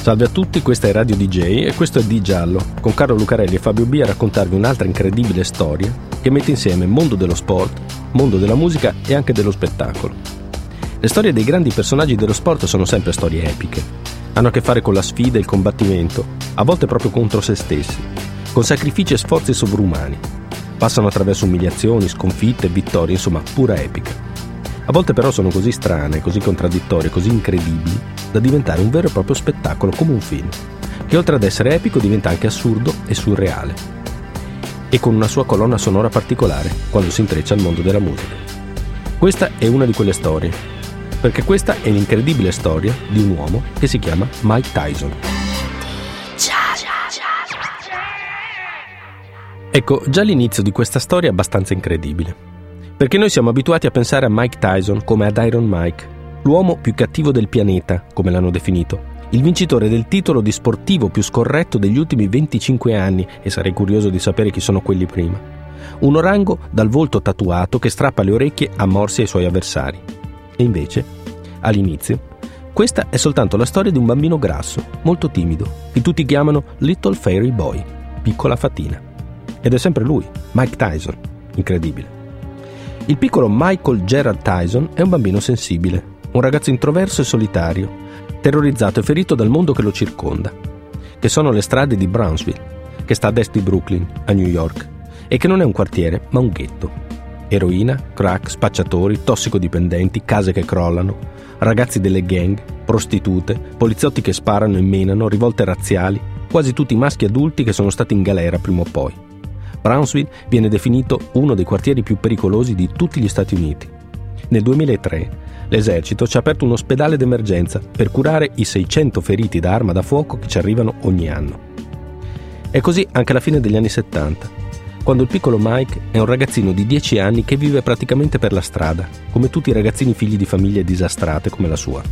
Salve a tutti, questa è Radio DJ e questo è Di Giallo, con Carlo Lucarelli e Fabio B a raccontarvi un'altra incredibile storia che mette insieme mondo dello sport, mondo della musica e anche dello spettacolo. Le storie dei grandi personaggi dello sport sono sempre storie epiche. Hanno a che fare con la sfida e il combattimento, a volte proprio contro se stessi, con sacrifici e sforzi sovrumani. Passano attraverso umiliazioni, sconfitte, vittorie, insomma, pura epica. A volte però sono così strane, così contraddittorie, così incredibili, da diventare un vero e proprio spettacolo come un film, che oltre ad essere epico diventa anche assurdo e surreale. E con una sua colonna sonora particolare, quando si intreccia al mondo della musica. Questa è una di quelle storie, perché questa è l'incredibile storia di un uomo che si chiama Mike Tyson. Ecco, già l'inizio di questa storia è abbastanza incredibile. Perché noi siamo abituati a pensare a Mike Tyson come ad Iron Mike, l'uomo più cattivo del pianeta, come l'hanno definito, il vincitore del titolo di sportivo più scorretto degli ultimi 25 anni, e sarei curioso di sapere chi sono quelli prima. Un orango dal volto tatuato che strappa le orecchie a morsi ai suoi avversari. E invece, all'inizio, questa è soltanto la storia di un bambino grasso, molto timido, che tutti chiamano Little Fairy Boy, piccola fatina. Ed è sempre lui, Mike Tyson. Incredibile. Il piccolo Michael Gerard Tyson è un bambino sensibile, un ragazzo introverso e solitario, terrorizzato e ferito dal mondo che lo circonda, che sono le strade di Brownsville, che sta ad est di Brooklyn, a New York, e che non è un quartiere, ma un ghetto. Eroina, crack, spacciatori, tossicodipendenti, case che crollano, ragazzi delle gang, prostitute, poliziotti che sparano e menano, rivolte razziali, quasi tutti maschi adulti che sono stati in galera prima o poi. Brownsville viene definito uno dei quartieri più pericolosi di tutti gli Stati Uniti. Nel 2003 l'esercito ci ha aperto un ospedale d'emergenza per curare i 600 feriti da arma da fuoco che ci arrivano ogni anno. È così anche alla fine degli anni 70, quando il piccolo Mike è un ragazzino di 10 anni che vive praticamente per la strada, come tutti i ragazzini figli di famiglie disastrate come la sua.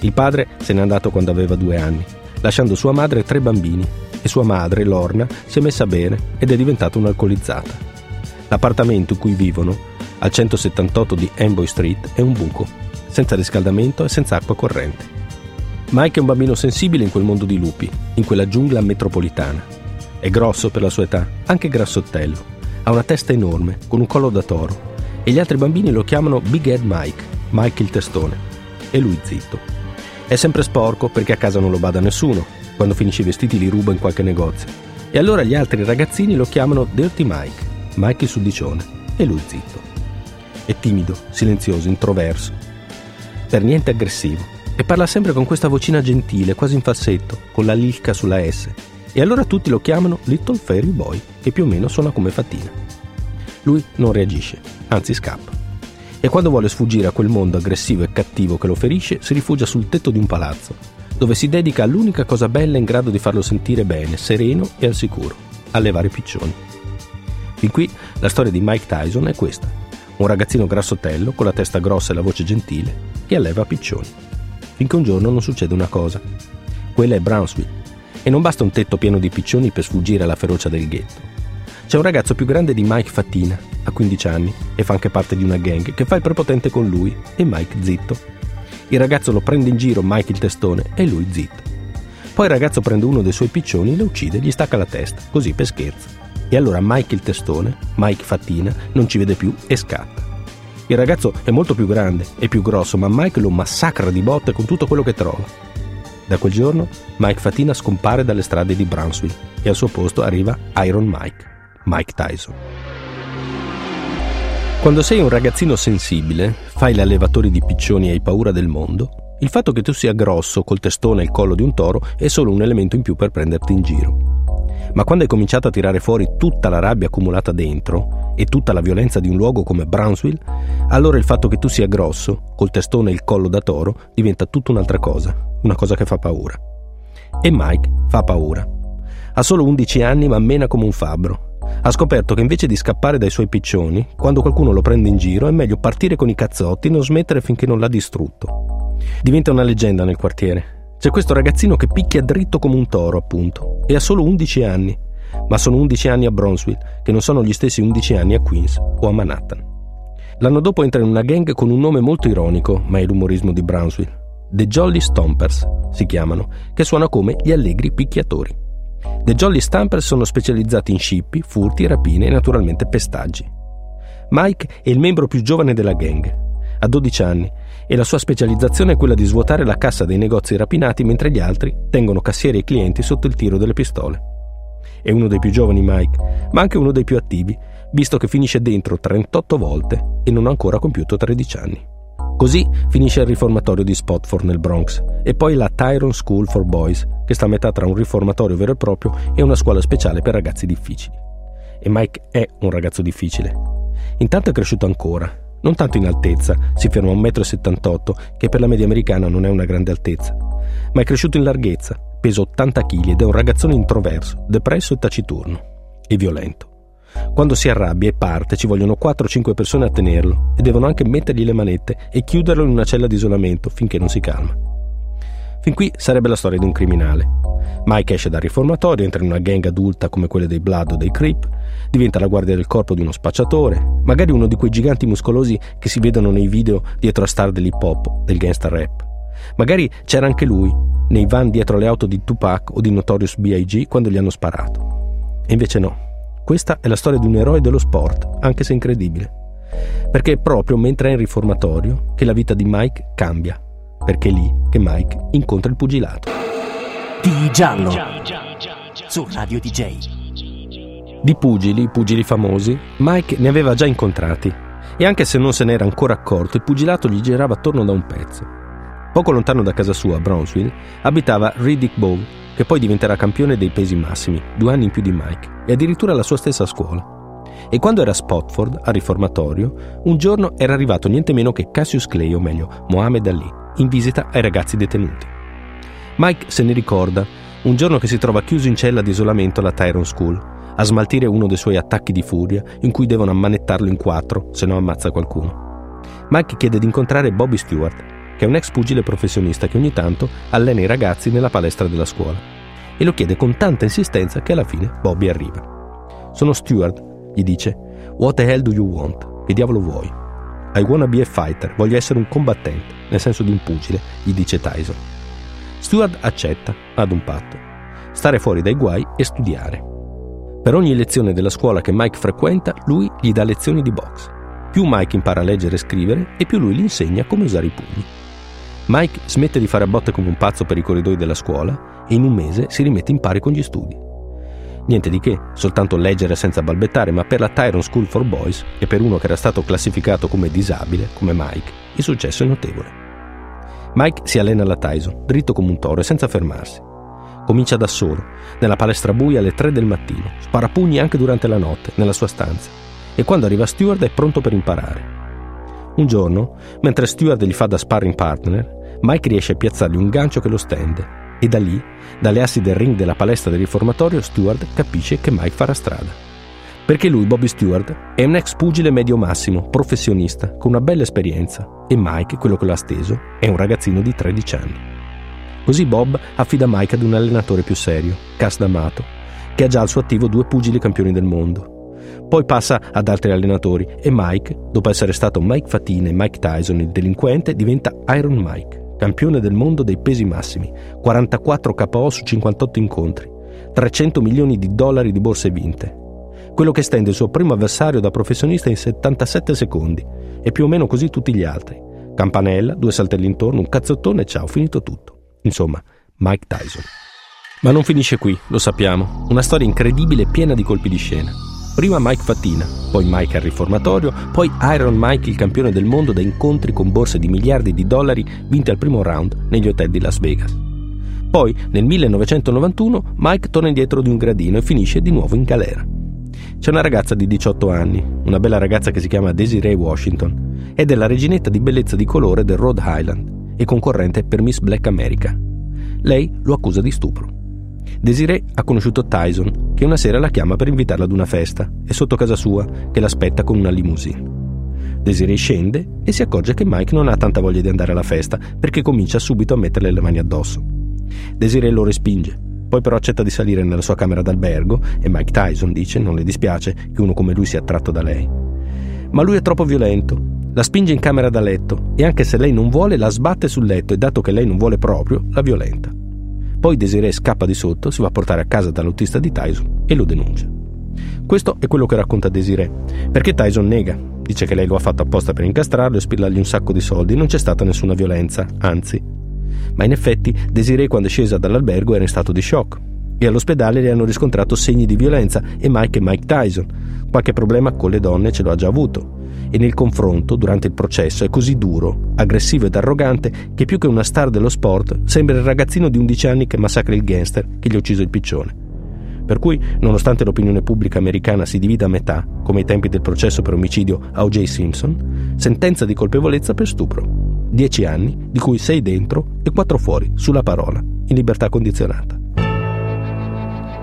Il padre se n'è andato quando aveva due anni, lasciando sua madre e tre bambini e sua madre, Lorna, si è messa bene ed è diventata un'alcolizzata. L'appartamento in cui vivono, al 178 di Amboy Street, è un buco, senza riscaldamento e senza acqua corrente. Mike è un bambino sensibile in quel mondo di lupi, in quella giungla metropolitana. È grosso per la sua età, anche grassottello. Ha una testa enorme, con un collo da toro. E gli altri bambini lo chiamano Big Head Mike, Mike il testone. E lui zitto. È sempre sporco perché a casa non lo bada nessuno, quando finisce i vestiti li ruba in qualche negozio. E allora gli altri ragazzini lo chiamano Dirty Mike, Mike il sudicione, e lui zitto. È timido, silenzioso, introverso, per niente aggressivo, e parla sempre con questa vocina gentile, quasi in falsetto, con la lilca sulla S. E allora tutti lo chiamano Little Fairy Boy, che più o meno suona come fatina. Lui non reagisce, anzi scappa. E quando vuole sfuggire a quel mondo aggressivo e cattivo che lo ferisce, si rifugia sul tetto di un palazzo, dove si dedica all'unica cosa bella in grado di farlo sentire bene, sereno e al sicuro, allevare piccioni. Fin qui la storia di Mike Tyson è questa, un ragazzino grassottello con la testa grossa e la voce gentile che alleva piccioni. Finché un giorno non succede una cosa. Quella è Brownsville e non basta un tetto pieno di piccioni per sfuggire alla ferocia del ghetto. C'è un ragazzo più grande di Mike Fattina, ha 15 anni e fa anche parte di una gang che fa il prepotente con lui e Mike zitto il ragazzo lo prende in giro, Mike il testone, e lui zitto. Poi il ragazzo prende uno dei suoi piccioni, lo uccide e gli stacca la testa, così per scherzo. E allora Mike il testone, Mike Fattina, non ci vede più e scatta. Il ragazzo è molto più grande e più grosso, ma Mike lo massacra di botte con tutto quello che trova. Da quel giorno Mike Fatina scompare dalle strade di Brownsville e al suo posto arriva Iron Mike, Mike Tyson. Quando sei un ragazzino sensibile, fai l'allevatore di piccioni e hai paura del mondo, il fatto che tu sia grosso, col testone e il collo di un toro, è solo un elemento in più per prenderti in giro. Ma quando hai cominciato a tirare fuori tutta la rabbia accumulata dentro e tutta la violenza di un luogo come Brownsville, allora il fatto che tu sia grosso, col testone e il collo da toro, diventa tutta un'altra cosa, una cosa che fa paura. E Mike fa paura. Ha solo 11 anni ma mena come un fabbro ha scoperto che invece di scappare dai suoi piccioni, quando qualcuno lo prende in giro è meglio partire con i cazzotti e non smettere finché non l'ha distrutto. Diventa una leggenda nel quartiere. C'è questo ragazzino che picchia dritto come un toro, appunto, e ha solo 11 anni. Ma sono 11 anni a Bronzeville, che non sono gli stessi 11 anni a Queens o a Manhattan. L'anno dopo entra in una gang con un nome molto ironico, ma è l'umorismo di Brownsville. The Jolly Stompers si chiamano, che suona come gli allegri picchiatori. The Jolly Stompers sono specializzati in scippi, furti, rapine e naturalmente pestaggi. Mike è il membro più giovane della gang. Ha 12 anni e la sua specializzazione è quella di svuotare la cassa dei negozi rapinati mentre gli altri tengono cassieri e clienti sotto il tiro delle pistole. È uno dei più giovani Mike, ma anche uno dei più attivi, visto che finisce dentro 38 volte e non ha ancora compiuto 13 anni. Così finisce il riformatorio di Spotford nel Bronx e poi la Tyrone School for Boys, che sta a metà tra un riformatorio vero e proprio e una scuola speciale per ragazzi difficili. E Mike è un ragazzo difficile. Intanto è cresciuto ancora, non tanto in altezza, si ferma a 1,78 m, che per la media americana non è una grande altezza, ma è cresciuto in larghezza, pesa 80 kg ed è un ragazzone introverso, depresso e taciturno, e violento. Quando si arrabbia e parte ci vogliono 4-5 persone a tenerlo e devono anche mettergli le manette e chiuderlo in una cella di isolamento finché non si calma. Fin qui sarebbe la storia di un criminale. Mike esce dal riformatorio, entra in una gang adulta come quelle dei Blood o dei Creep, diventa la guardia del corpo di uno spacciatore, magari uno di quei giganti muscolosi che si vedono nei video dietro a star dell'hip hop, del gangster rap. Magari c'era anche lui, nei van dietro le auto di Tupac o di Notorious B.I.G. quando gli hanno sparato. E invece no. Questa è la storia di un eroe dello sport, anche se incredibile. Perché è proprio mentre è in riformatorio che la vita di Mike cambia. Perché è lì che Mike incontra il pugilato. Di giallo su Radio DJ. Di pugili, pugili famosi, Mike ne aveva già incontrati e anche se non se n'era ancora accorto, il pugilato gli girava attorno da un pezzo. Poco lontano da casa sua, a Brownsville, abitava Riddick Bowe, che poi diventerà campione dei pesi massimi, due anni in più di Mike, e addirittura alla sua stessa scuola. E quando era a Spotford, al riformatorio, un giorno era arrivato niente meno che Cassius Clay, o meglio, Mohammed Ali, in visita ai ragazzi detenuti. Mike se ne ricorda, un giorno che si trova chiuso in cella di isolamento alla Tyrone School, a smaltire uno dei suoi attacchi di furia in cui devono ammanettarlo in quattro, se no ammazza qualcuno. Mike chiede di incontrare Bobby Stewart, che è un ex pugile professionista che ogni tanto allena i ragazzi nella palestra della scuola. E lo chiede con tanta insistenza che alla fine Bobby arriva. Sono Stewart, gli dice. What the hell do you want? Che diavolo vuoi? I wanna be a fighter, voglio essere un combattente, nel senso di un pugile, gli dice Tyson. Stewart accetta, ad un patto. Stare fuori dai guai e studiare. Per ogni lezione della scuola che Mike frequenta, lui gli dà lezioni di box. Più Mike impara a leggere e scrivere e più lui gli insegna come usare i pugni. Mike smette di fare a botte come un pazzo per i corridoi della scuola e in un mese si rimette in pari con gli studi. Niente di che, soltanto leggere senza balbettare, ma per la Tyrone School for Boys e per uno che era stato classificato come disabile, come Mike, il successo è notevole. Mike si allena alla Tyson, dritto come un toro e senza fermarsi. Comincia da solo, nella palestra buia alle 3 del mattino, spara pugni anche durante la notte, nella sua stanza, e quando arriva Stewart è pronto per imparare. Un giorno, mentre Stewart gli fa da sparring partner, Mike riesce a piazzargli un gancio che lo stende e da lì, dalle assi del ring della palestra del riformatorio, Stewart capisce che Mike farà strada. Perché lui, Bobby Stewart, è un ex pugile medio-massimo, professionista, con una bella esperienza, e Mike, quello che l'ha steso, è un ragazzino di 13 anni. Così Bob affida Mike ad un allenatore più serio, Cass D'Amato, che ha già al suo attivo due pugili campioni del mondo. Poi passa ad altri allenatori e Mike, dopo essere stato Mike Fatina e Mike Tyson il delinquente, diventa Iron Mike campione del mondo dei pesi massimi, 44 KO su 58 incontri, 300 milioni di dollari di borse vinte. Quello che stende il suo primo avversario da professionista in 77 secondi, e più o meno così tutti gli altri. Campanella, due saltelli intorno, un cazzottone e ciao, finito tutto. Insomma, Mike Tyson. Ma non finisce qui, lo sappiamo. Una storia incredibile piena di colpi di scena. Prima Mike Fattina, poi Mike al riformatorio, poi Iron Mike il campione del mondo da incontri con borse di miliardi di dollari vinte al primo round negli hotel di Las Vegas. Poi, nel 1991, Mike torna indietro di un gradino e finisce di nuovo in galera. C'è una ragazza di 18 anni, una bella ragazza che si chiama Desiree Washington, ed è la reginetta di bellezza di colore del Rhode Island e concorrente per Miss Black America. Lei lo accusa di stupro. Desiree ha conosciuto Tyson, che una sera la chiama per invitarla ad una festa. È sotto casa sua, che l'aspetta con una limousine. Desiree scende e si accorge che Mike non ha tanta voglia di andare alla festa perché comincia subito a metterle le mani addosso. Desiree lo respinge, poi però accetta di salire nella sua camera d'albergo e Mike Tyson dice non le dispiace che uno come lui sia attratto da lei. Ma lui è troppo violento, la spinge in camera da letto e anche se lei non vuole la sbatte sul letto e dato che lei non vuole proprio, la violenta. Poi Desiree scappa di sotto, si va a portare a casa dall'autista di Tyson e lo denuncia. Questo è quello che racconta Desiree, perché Tyson nega, dice che lei lo ha fatto apposta per incastrarlo e spillargli un sacco di soldi, non c'è stata nessuna violenza, anzi. Ma in effetti Desiree quando è scesa dall'albergo era in stato di shock e all'ospedale le hanno riscontrato segni di violenza e Mike è Mike Tyson. Qualche problema con le donne ce lo ha già avuto e nel confronto, durante il processo, è così duro, aggressivo ed arrogante che più che una star dello sport sembra il ragazzino di 11 anni che massacra il gangster che gli ha ucciso il piccione. Per cui, nonostante l'opinione pubblica americana si divida a metà, come ai tempi del processo per omicidio a O.J. Simpson, sentenza di colpevolezza per stupro. 10 anni, di cui 6 dentro e 4 fuori, sulla parola, in libertà condizionata.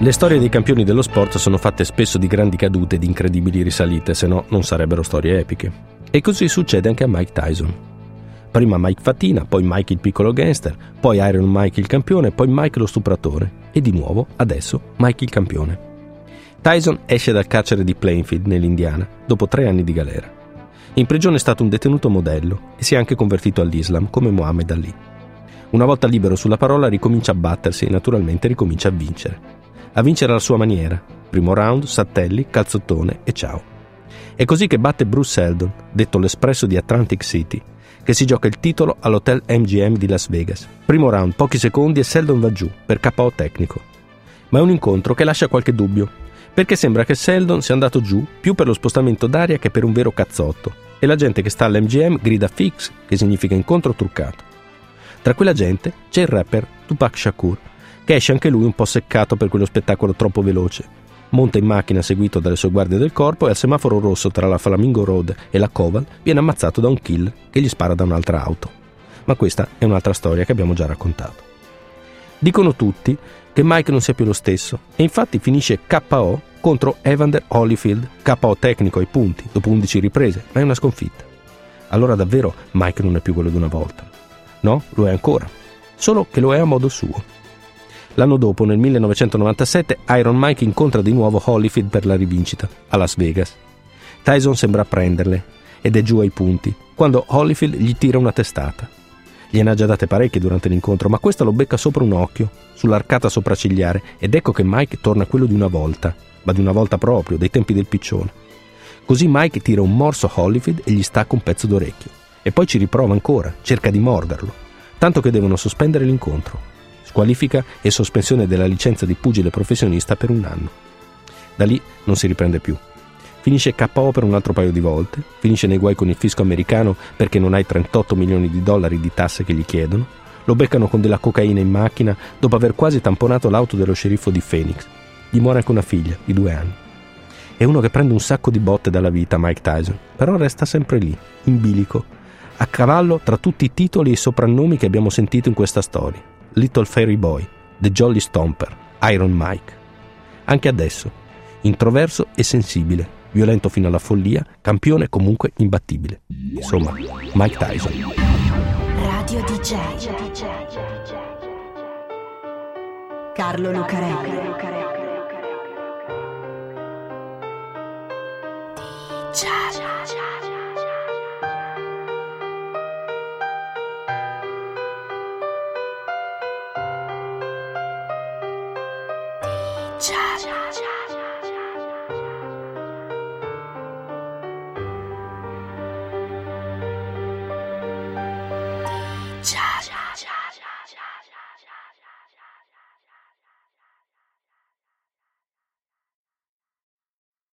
Le storie dei campioni dello sport sono fatte spesso di grandi cadute e di incredibili risalite, se no non sarebbero storie epiche. E così succede anche a Mike Tyson. Prima Mike Fatina, poi Mike il piccolo gangster, poi Iron Mike il campione, poi Mike lo stupratore e di nuovo, adesso, Mike il campione. Tyson esce dal carcere di Plainfield, nell'Indiana, dopo tre anni di galera. In prigione è stato un detenuto modello e si è anche convertito all'Islam come Muhammad Ali. Una volta libero sulla parola ricomincia a battersi e naturalmente ricomincia a vincere a vincere alla sua maniera. Primo round, sattelli, calzottone e ciao. È così che batte Bruce Seldon, detto l'espresso di Atlantic City, che si gioca il titolo all'hotel MGM di Las Vegas. Primo round, pochi secondi e Seldon va giù per KO tecnico. Ma è un incontro che lascia qualche dubbio, perché sembra che Seldon sia andato giù più per lo spostamento d'aria che per un vero cazzotto, e la gente che sta all'MGM grida fix, che significa incontro truccato. Tra quella gente c'è il rapper Tupac Shakur, che esce anche lui un po' seccato per quello spettacolo troppo veloce. Monta in macchina seguito dalle sue guardie del corpo e al semaforo rosso tra la Flamingo Road e la Coval viene ammazzato da un kill che gli spara da un'altra auto. Ma questa è un'altra storia che abbiamo già raccontato. Dicono tutti che Mike non sia più lo stesso e infatti finisce KO contro Evander Holyfield, KO tecnico ai punti, dopo 11 riprese, ma è una sconfitta. Allora davvero Mike non è più quello di una volta. No, lo è ancora, solo che lo è a modo suo. L'anno dopo, nel 1997, Iron Mike incontra di nuovo Holyfield per la rivincita, a Las Vegas. Tyson sembra prenderle, ed è giù ai punti, quando Holyfield gli tira una testata. Gliene ha già date parecchie durante l'incontro, ma questa lo becca sopra un occhio, sull'arcata sopraccigliare, ed ecco che Mike torna quello di una volta, ma di una volta proprio, dei tempi del piccione. Così Mike tira un morso a Holyfield e gli stacca un pezzo d'orecchio. E poi ci riprova ancora, cerca di morderlo, tanto che devono sospendere l'incontro squalifica e sospensione della licenza di pugile professionista per un anno. Da lì non si riprende più. Finisce KO per un altro paio di volte, finisce nei guai con il fisco americano perché non ha i 38 milioni di dollari di tasse che gli chiedono, lo beccano con della cocaina in macchina dopo aver quasi tamponato l'auto dello sceriffo di Phoenix. Gli muore anche una figlia di due anni. È uno che prende un sacco di botte dalla vita, Mike Tyson, però resta sempre lì, in bilico, a cavallo tra tutti i titoli e i soprannomi che abbiamo sentito in questa storia. Little Fairy Boy, The Jolly Stomper, Iron Mike. Anche adesso, introverso e sensibile, violento fino alla follia, campione comunque imbattibile. Insomma, Mike Tyson. Radio DJ. Carlo Lucarelli. DJ. 恰恰恰